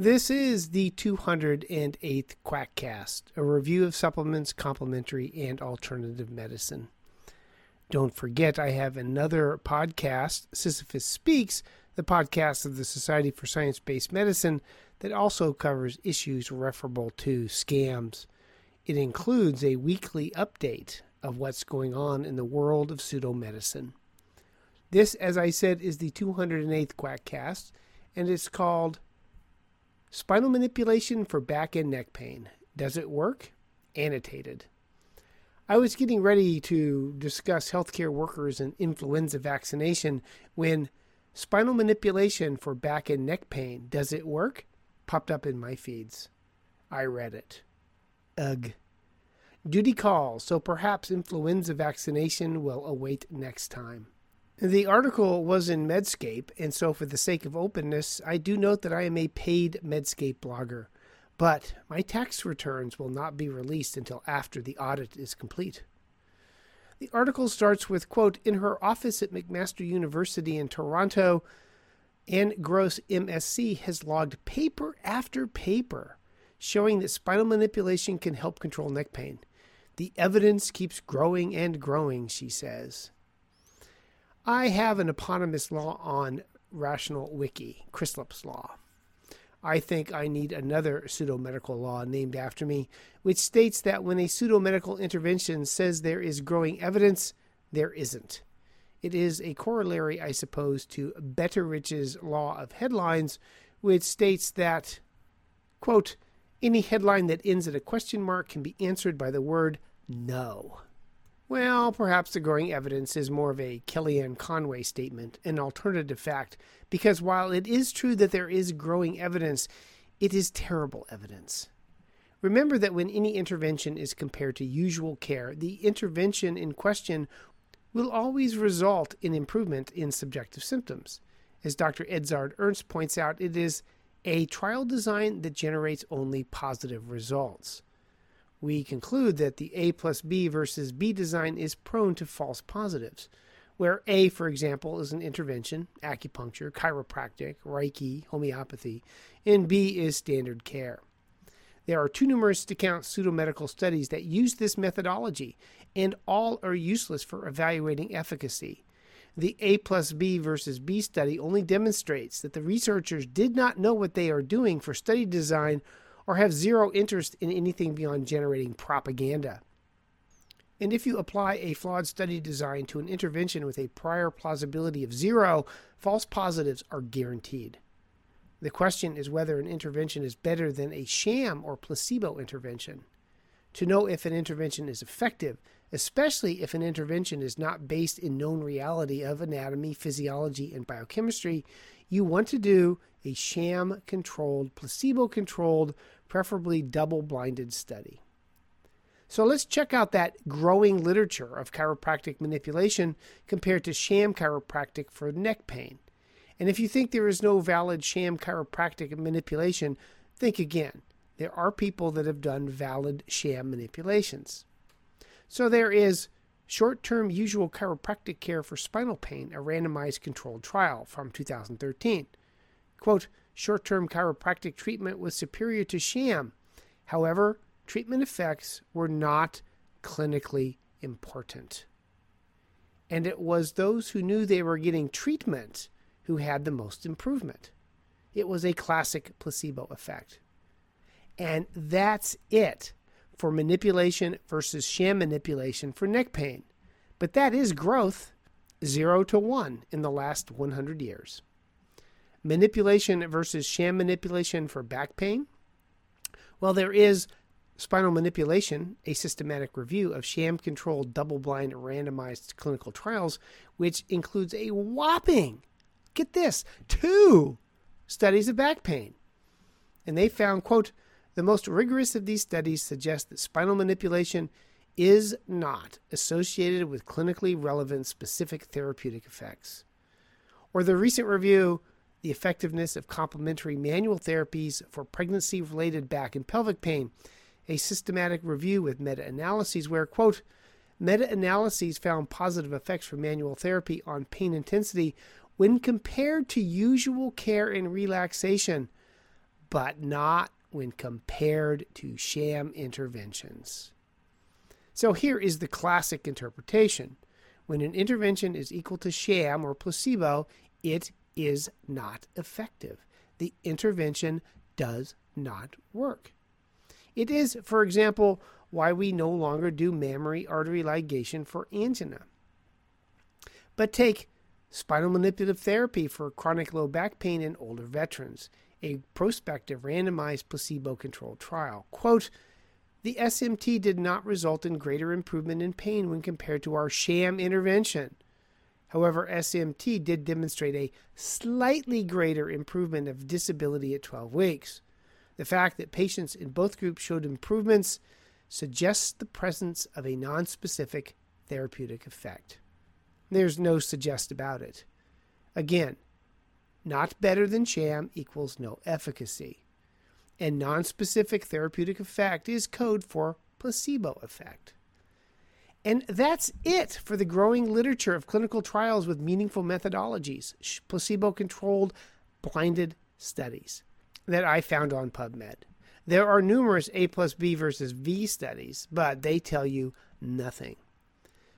This is the 208th Quackcast, a review of supplements, complementary, and alternative medicine. Don't forget, I have another podcast, Sisyphus Speaks, the podcast of the Society for Science Based Medicine, that also covers issues referable to scams. It includes a weekly update of what's going on in the world of pseudomedicine. This, as I said, is the 208th Quackcast, and it's called Spinal manipulation for back and neck pain. Does it work? Annotated. I was getting ready to discuss healthcare workers and influenza vaccination when spinal manipulation for back and neck pain. Does it work? popped up in my feeds. I read it. Ugh. Duty calls, so perhaps influenza vaccination will await next time. The article was in Medscape, and so for the sake of openness, I do note that I am a paid Medscape blogger, but my tax returns will not be released until after the audit is complete. The article starts with, quote, In her office at McMaster University in Toronto, Anne Gross, MSc, has logged paper after paper showing that spinal manipulation can help control neck pain. The evidence keeps growing and growing, she says. I have an eponymous law on Rational Wiki, Crislip's Law. I think I need another pseudo-medical law named after me, which states that when a pseudo-medical intervention says there is growing evidence, there isn't. It is a corollary, I suppose, to Betteridge's law of headlines, which states that, quote, any headline that ends at a question mark can be answered by the word no. Well, perhaps the growing evidence is more of a Kellyanne Conway statement, an alternative fact, because while it is true that there is growing evidence, it is terrible evidence. Remember that when any intervention is compared to usual care, the intervention in question will always result in improvement in subjective symptoms. As Dr. Edzard Ernst points out, it is a trial design that generates only positive results we conclude that the A plus B versus B design is prone to false positives, where A, for example, is an intervention, acupuncture, chiropractic, Reiki, homeopathy, and B is standard care. There are too numerous to count pseudomedical studies that use this methodology, and all are useless for evaluating efficacy. The A plus B versus B study only demonstrates that the researchers did not know what they are doing for study design or have zero interest in anything beyond generating propaganda. And if you apply a flawed study design to an intervention with a prior plausibility of zero, false positives are guaranteed. The question is whether an intervention is better than a sham or placebo intervention. To know if an intervention is effective, especially if an intervention is not based in known reality of anatomy, physiology, and biochemistry, you want to do a sham controlled, placebo controlled preferably double blinded study. So let's check out that growing literature of chiropractic manipulation compared to sham chiropractic for neck pain. And if you think there is no valid sham chiropractic manipulation, think again. There are people that have done valid sham manipulations. So there is short term usual chiropractic care for spinal pain, a randomized controlled trial from 2013. Quote, short term chiropractic treatment was superior to sham. However, treatment effects were not clinically important. And it was those who knew they were getting treatment who had the most improvement. It was a classic placebo effect. And that's it for manipulation versus sham manipulation for neck pain. But that is growth, 0 to 1 in the last 100 years manipulation versus sham manipulation for back pain? Well, there is Spinal Manipulation, a systematic review of sham controlled, double blind, randomized clinical trials, which includes a whopping, get this, two studies of back pain. And they found, quote, the most rigorous of these studies suggest that spinal manipulation is not associated with clinically relevant specific therapeutic effects. Or the recent review the effectiveness of complementary manual therapies for pregnancy related back and pelvic pain, a systematic review with meta analyses where, quote, meta analyses found positive effects for manual therapy on pain intensity when compared to usual care and relaxation, but not when compared to sham interventions. So here is the classic interpretation. When an intervention is equal to sham or placebo, it is not effective. The intervention does not work. It is, for example, why we no longer do mammary artery ligation for angina. But take spinal manipulative therapy for chronic low back pain in older veterans, a prospective randomized placebo controlled trial. Quote, the SMT did not result in greater improvement in pain when compared to our sham intervention. However, SMT did demonstrate a slightly greater improvement of disability at 12 weeks. The fact that patients in both groups showed improvements suggests the presence of a nonspecific therapeutic effect. There's no suggest about it. Again, not better than sham equals no efficacy. And nonspecific therapeutic effect is code for placebo effect. And that's it for the growing literature of clinical trials with meaningful methodologies, placebo controlled blinded studies that I found on PubMed. There are numerous A plus B versus B studies, but they tell you nothing.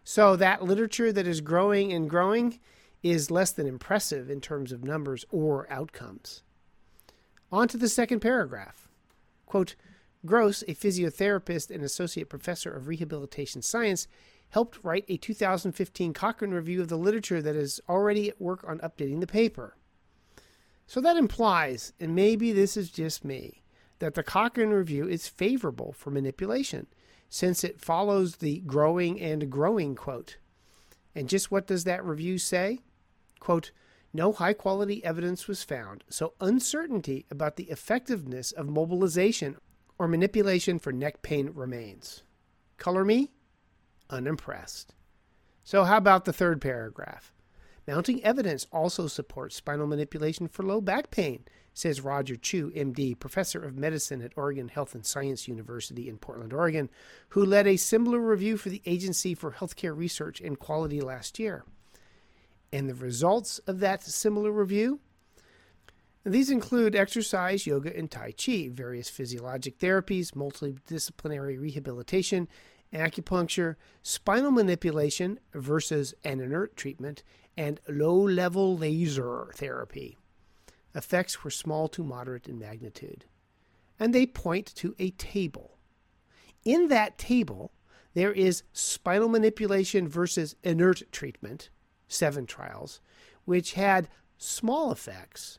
So that literature that is growing and growing is less than impressive in terms of numbers or outcomes. On to the second paragraph. Quote, Gross, a physiotherapist and associate professor of rehabilitation science, helped write a 2015 Cochrane review of the literature that is already at work on updating the paper. So that implies, and maybe this is just me, that the Cochrane review is favorable for manipulation, since it follows the growing and growing quote. And just what does that review say? Quote, no high quality evidence was found, so uncertainty about the effectiveness of mobilization or manipulation for neck pain remains. Color me? Unimpressed. So, how about the third paragraph? Mounting evidence also supports spinal manipulation for low back pain, says Roger Chou, MD, professor of medicine at Oregon Health and Science University in Portland, Oregon, who led a similar review for the Agency for Healthcare Research and Quality last year. And the results of that similar review these include exercise, yoga, and Tai Chi, various physiologic therapies, multidisciplinary rehabilitation, acupuncture, spinal manipulation versus an inert treatment, and low level laser therapy. Effects were small to moderate in magnitude. And they point to a table. In that table, there is spinal manipulation versus inert treatment, seven trials, which had small effects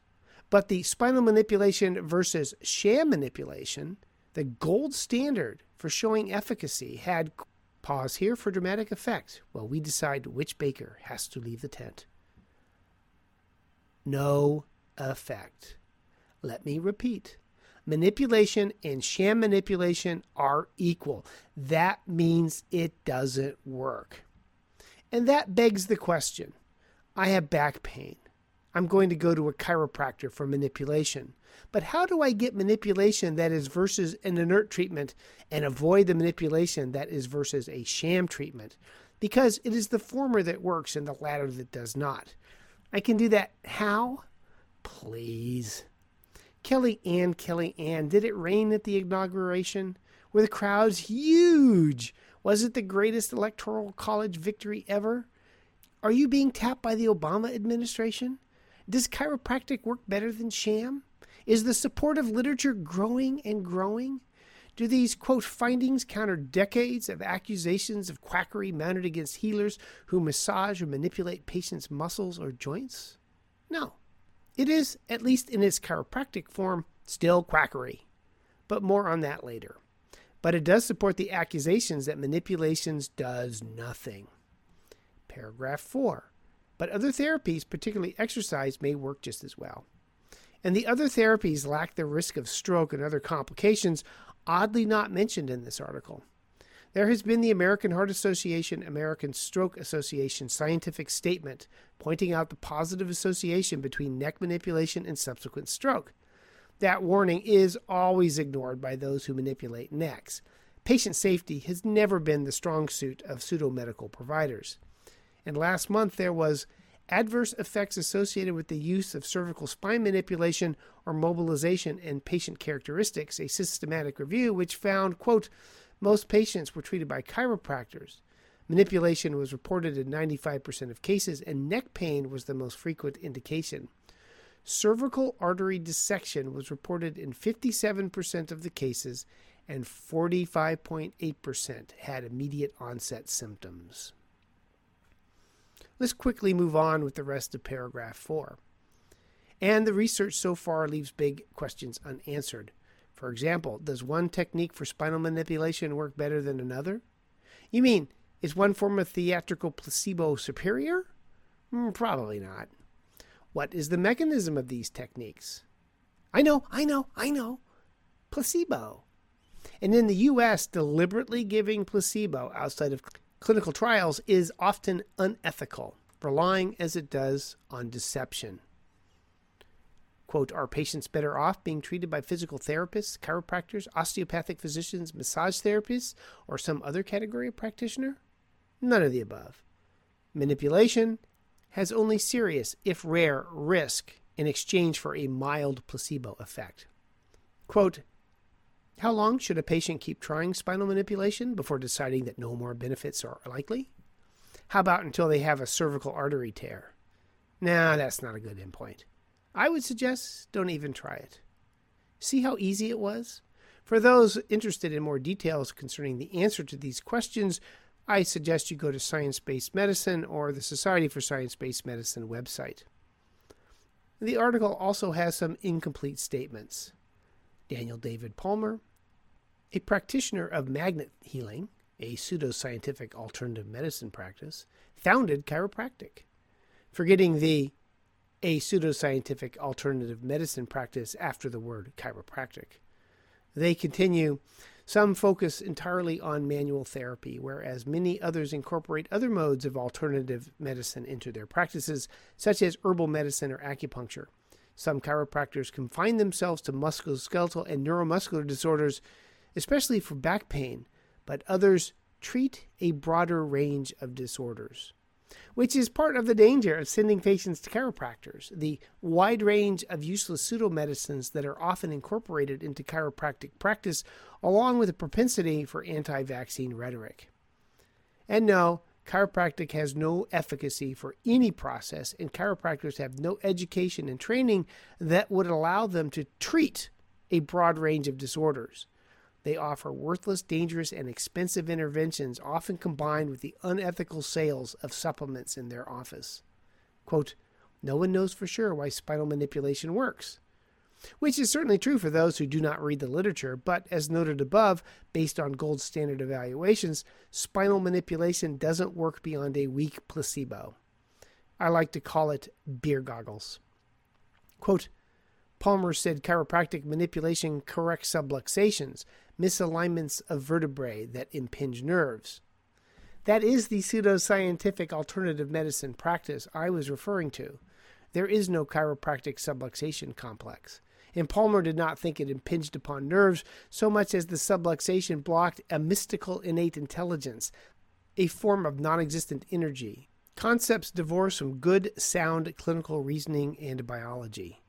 but the spinal manipulation versus sham manipulation, the gold standard for showing efficacy, had pause here for dramatic effect while we decide which baker has to leave the tent. No effect. Let me repeat. Manipulation and sham manipulation are equal. That means it doesn't work. And that begs the question I have back pain. I'm going to go to a chiropractor for manipulation. But how do I get manipulation that is versus an inert treatment and avoid the manipulation that is versus a sham treatment? Because it is the former that works and the latter that does not. I can do that how? Please. Kellyanne, Kelly Ann, did it rain at the inauguration? Were the crowds huge? Was it the greatest electoral college victory ever? Are you being tapped by the Obama administration? Does chiropractic work better than sham? Is the support of literature growing and growing? Do these, quote, findings counter decades of accusations of quackery mounted against healers who massage or manipulate patients' muscles or joints? No. It is, at least in its chiropractic form, still quackery. But more on that later. But it does support the accusations that manipulations does nothing. Paragraph 4. But other therapies, particularly exercise, may work just as well. And the other therapies lack the risk of stroke and other complications, oddly not mentioned in this article. There has been the American Heart Association, American Stroke Association scientific statement pointing out the positive association between neck manipulation and subsequent stroke. That warning is always ignored by those who manipulate necks. Patient safety has never been the strong suit of pseudo medical providers. And last month there was adverse effects associated with the use of cervical spine manipulation or mobilization and patient characteristics, a systematic review which found, quote, most patients were treated by chiropractors. Manipulation was reported in 95% of cases, and neck pain was the most frequent indication. Cervical artery dissection was reported in 57% of the cases, and 45.8% had immediate onset symptoms. Let's quickly move on with the rest of paragraph 4. And the research so far leaves big questions unanswered. For example, does one technique for spinal manipulation work better than another? You mean, is one form of theatrical placebo superior? Mm, probably not. What is the mechanism of these techniques? I know, I know, I know. Placebo. And in the US, deliberately giving placebo outside of clinical trials is often unethical, relying as it does on deception. Quote, are patients better off being treated by physical therapists, chiropractors, osteopathic physicians, massage therapists, or some other category of practitioner? None of the above. Manipulation has only serious, if rare, risk in exchange for a mild placebo effect. Quote, how long should a patient keep trying spinal manipulation before deciding that no more benefits are likely? How about until they have a cervical artery tear? Nah, that's not a good endpoint. I would suggest don't even try it. See how easy it was? For those interested in more details concerning the answer to these questions, I suggest you go to Science Based Medicine or the Society for Science Based Medicine website. The article also has some incomplete statements. Daniel David Palmer, a practitioner of magnet healing, a pseudoscientific alternative medicine practice, founded chiropractic, forgetting the a pseudoscientific alternative medicine practice after the word chiropractic. They continue some focus entirely on manual therapy, whereas many others incorporate other modes of alternative medicine into their practices, such as herbal medicine or acupuncture. Some chiropractors confine themselves to musculoskeletal and neuromuscular disorders, especially for back pain, but others treat a broader range of disorders, which is part of the danger of sending patients to chiropractors. The wide range of useless pseudomedicines that are often incorporated into chiropractic practice, along with a propensity for anti vaccine rhetoric. And no, chiropractic has no efficacy for any process, and chiropractors have no education and training that would allow them to treat a broad range of disorders. They offer worthless, dangerous, and expensive interventions, often combined with the unethical sales of supplements in their office. Quote, no one knows for sure why spinal manipulation works which is certainly true for those who do not read the literature, but as noted above, based on gold standard evaluations, spinal manipulation doesn't work beyond a weak placebo. I like to call it beer goggles. Quote, Palmer said chiropractic manipulation corrects subluxations, misalignments of vertebrae that impinge nerves. That is the pseudoscientific alternative medicine practice I was referring to. There is no chiropractic subluxation complex and Palmer did not think it impinged upon nerves so much as the subluxation blocked a mystical innate intelligence, a form of non existent energy. Concepts divorced from good, sound clinical reasoning and biology.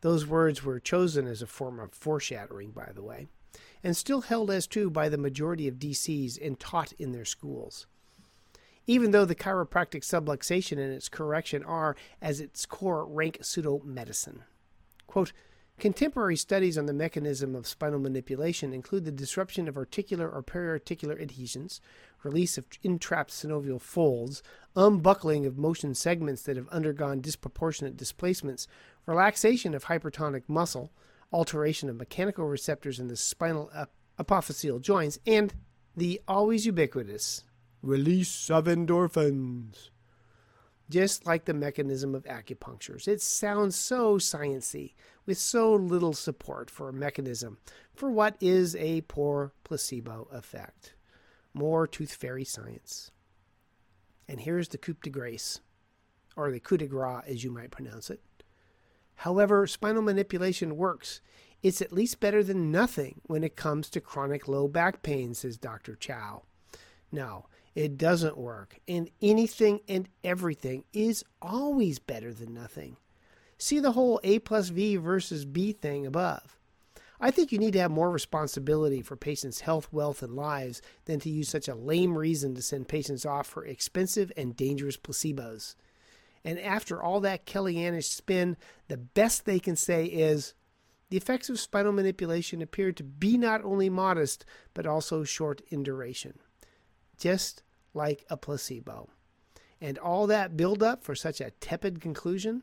Those words were chosen as a form of foreshadowing, by the way, and still held as true by the majority of DCs and taught in their schools. Even though the chiropractic subluxation and its correction are, as its core, rank pseudo medicine. Quote, Contemporary studies on the mechanism of spinal manipulation include the disruption of articular or periarticular adhesions, release of entrapped synovial folds, unbuckling of motion segments that have undergone disproportionate displacements, relaxation of hypertonic muscle, alteration of mechanical receptors in the spinal apophyseal joints, and the always ubiquitous release of endorphins just like the mechanism of acupuncture. It sounds so sciency, with so little support for a mechanism for what is a poor placebo effect. More tooth fairy science. And here's the coup de grace, or the coup de grace as you might pronounce it. However, spinal manipulation works. It's at least better than nothing when it comes to chronic low back pain, says Dr. Chou. Now, it doesn't work, and anything and everything is always better than nothing. See the whole A plus B versus B thing above. I think you need to have more responsibility for patients' health, wealth, and lives than to use such a lame reason to send patients off for expensive and dangerous placebos. And after all that Kellyannish spin, the best they can say is the effects of spinal manipulation appear to be not only modest, but also short in duration just like a placebo. And all that build up for such a tepid conclusion?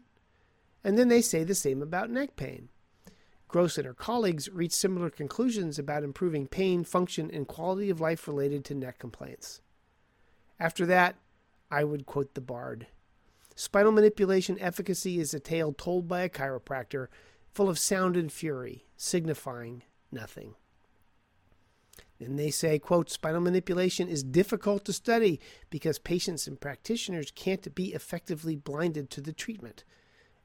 And then they say the same about neck pain. Gross and her colleagues reach similar conclusions about improving pain, function, and quality of life related to neck complaints. After that, I would quote the bard Spinal manipulation efficacy is a tale told by a chiropractor, full of sound and fury, signifying nothing. And they say, quote, spinal manipulation is difficult to study because patients and practitioners can't be effectively blinded to the treatment.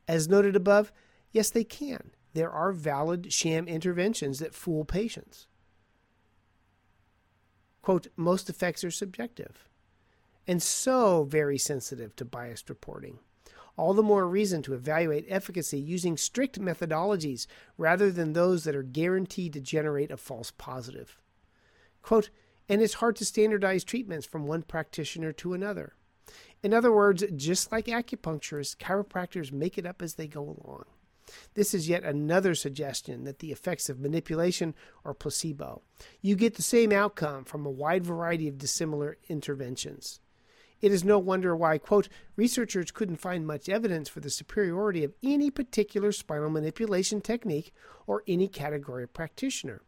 As noted above, yes, they can. There are valid sham interventions that fool patients. Quote, most effects are subjective and so very sensitive to biased reporting. All the more reason to evaluate efficacy using strict methodologies rather than those that are guaranteed to generate a false positive. Quote, and it's hard to standardize treatments from one practitioner to another. In other words, just like acupuncturists, chiropractors make it up as they go along. This is yet another suggestion that the effects of manipulation are placebo. You get the same outcome from a wide variety of dissimilar interventions. It is no wonder why, quote, researchers couldn't find much evidence for the superiority of any particular spinal manipulation technique or any category of practitioner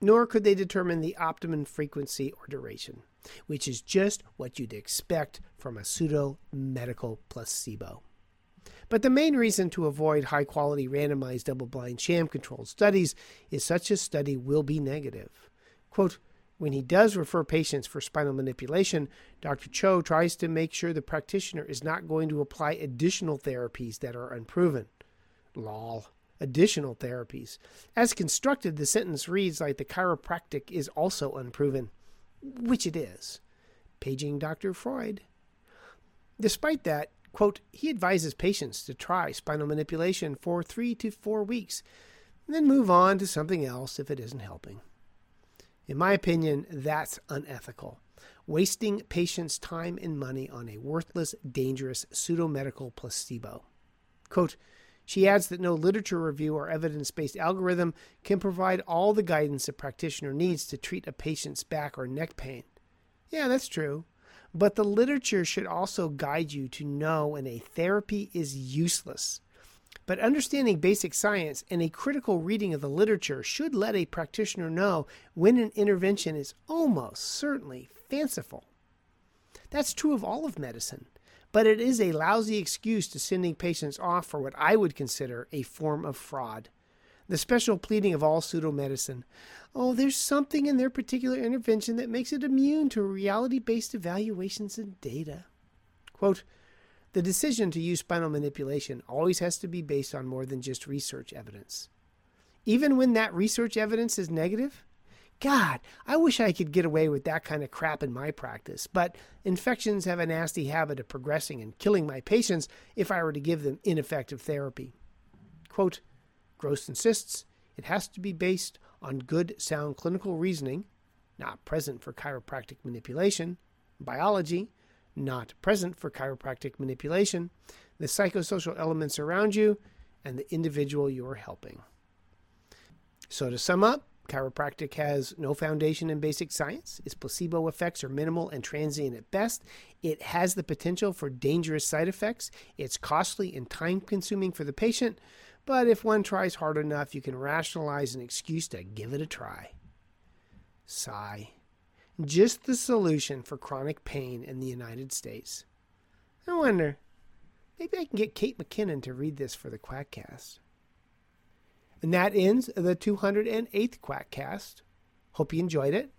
nor could they determine the optimum frequency or duration, which is just what you'd expect from a pseudo medical placebo. But the main reason to avoid high quality randomized double blind sham controlled studies is such a study will be negative. Quote, when he does refer patients for spinal manipulation, Dr. Chou tries to make sure the practitioner is not going to apply additional therapies that are unproven. Lol additional therapies. As constructed, the sentence reads like the chiropractic is also unproven, which it is. Paging Dr. Freud. Despite that, quote, he advises patients to try spinal manipulation for three to four weeks, and then move on to something else if it isn't helping. In my opinion, that's unethical. Wasting patients' time and money on a worthless, dangerous pseudo medical placebo. Quote, she adds that no literature review or evidence based algorithm can provide all the guidance a practitioner needs to treat a patient's back or neck pain. Yeah, that's true. But the literature should also guide you to know when a therapy is useless. But understanding basic science and a critical reading of the literature should let a practitioner know when an intervention is almost certainly fanciful. That's true of all of medicine but it is a lousy excuse to sending patients off for what I would consider a form of fraud. The special pleading of all pseudo medicine oh, there's something in their particular intervention that makes it immune to reality based evaluations and data. Quote, the decision to use spinal manipulation always has to be based on more than just research evidence. Even when that research evidence is negative, God, I wish I could get away with that kind of crap in my practice, but infections have a nasty habit of progressing and killing my patients if I were to give them ineffective therapy. Quote, Gross insists it has to be based on good, sound clinical reasoning, not present for chiropractic manipulation, biology, not present for chiropractic manipulation, the psychosocial elements around you, and the individual you are helping. So, to sum up, Chiropractic has no foundation in basic science. Its placebo effects are minimal and transient at best. It has the potential for dangerous side effects. It's costly and time consuming for the patient, but if one tries hard enough, you can rationalize an excuse to give it a try. Sigh. Just the solution for chronic pain in the United States. I wonder, maybe I can get Kate McKinnon to read this for the Quackcast. And that ends the 208th Quackcast. Hope you enjoyed it.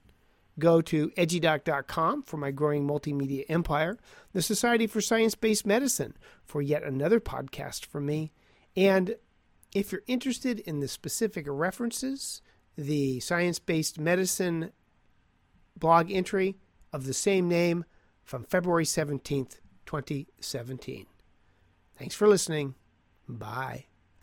Go to edgydoc.com for my growing multimedia empire, the Society for Science Based Medicine for yet another podcast from me. And if you're interested in the specific references, the science based medicine blog entry of the same name from February 17th, 2017. Thanks for listening. Bye.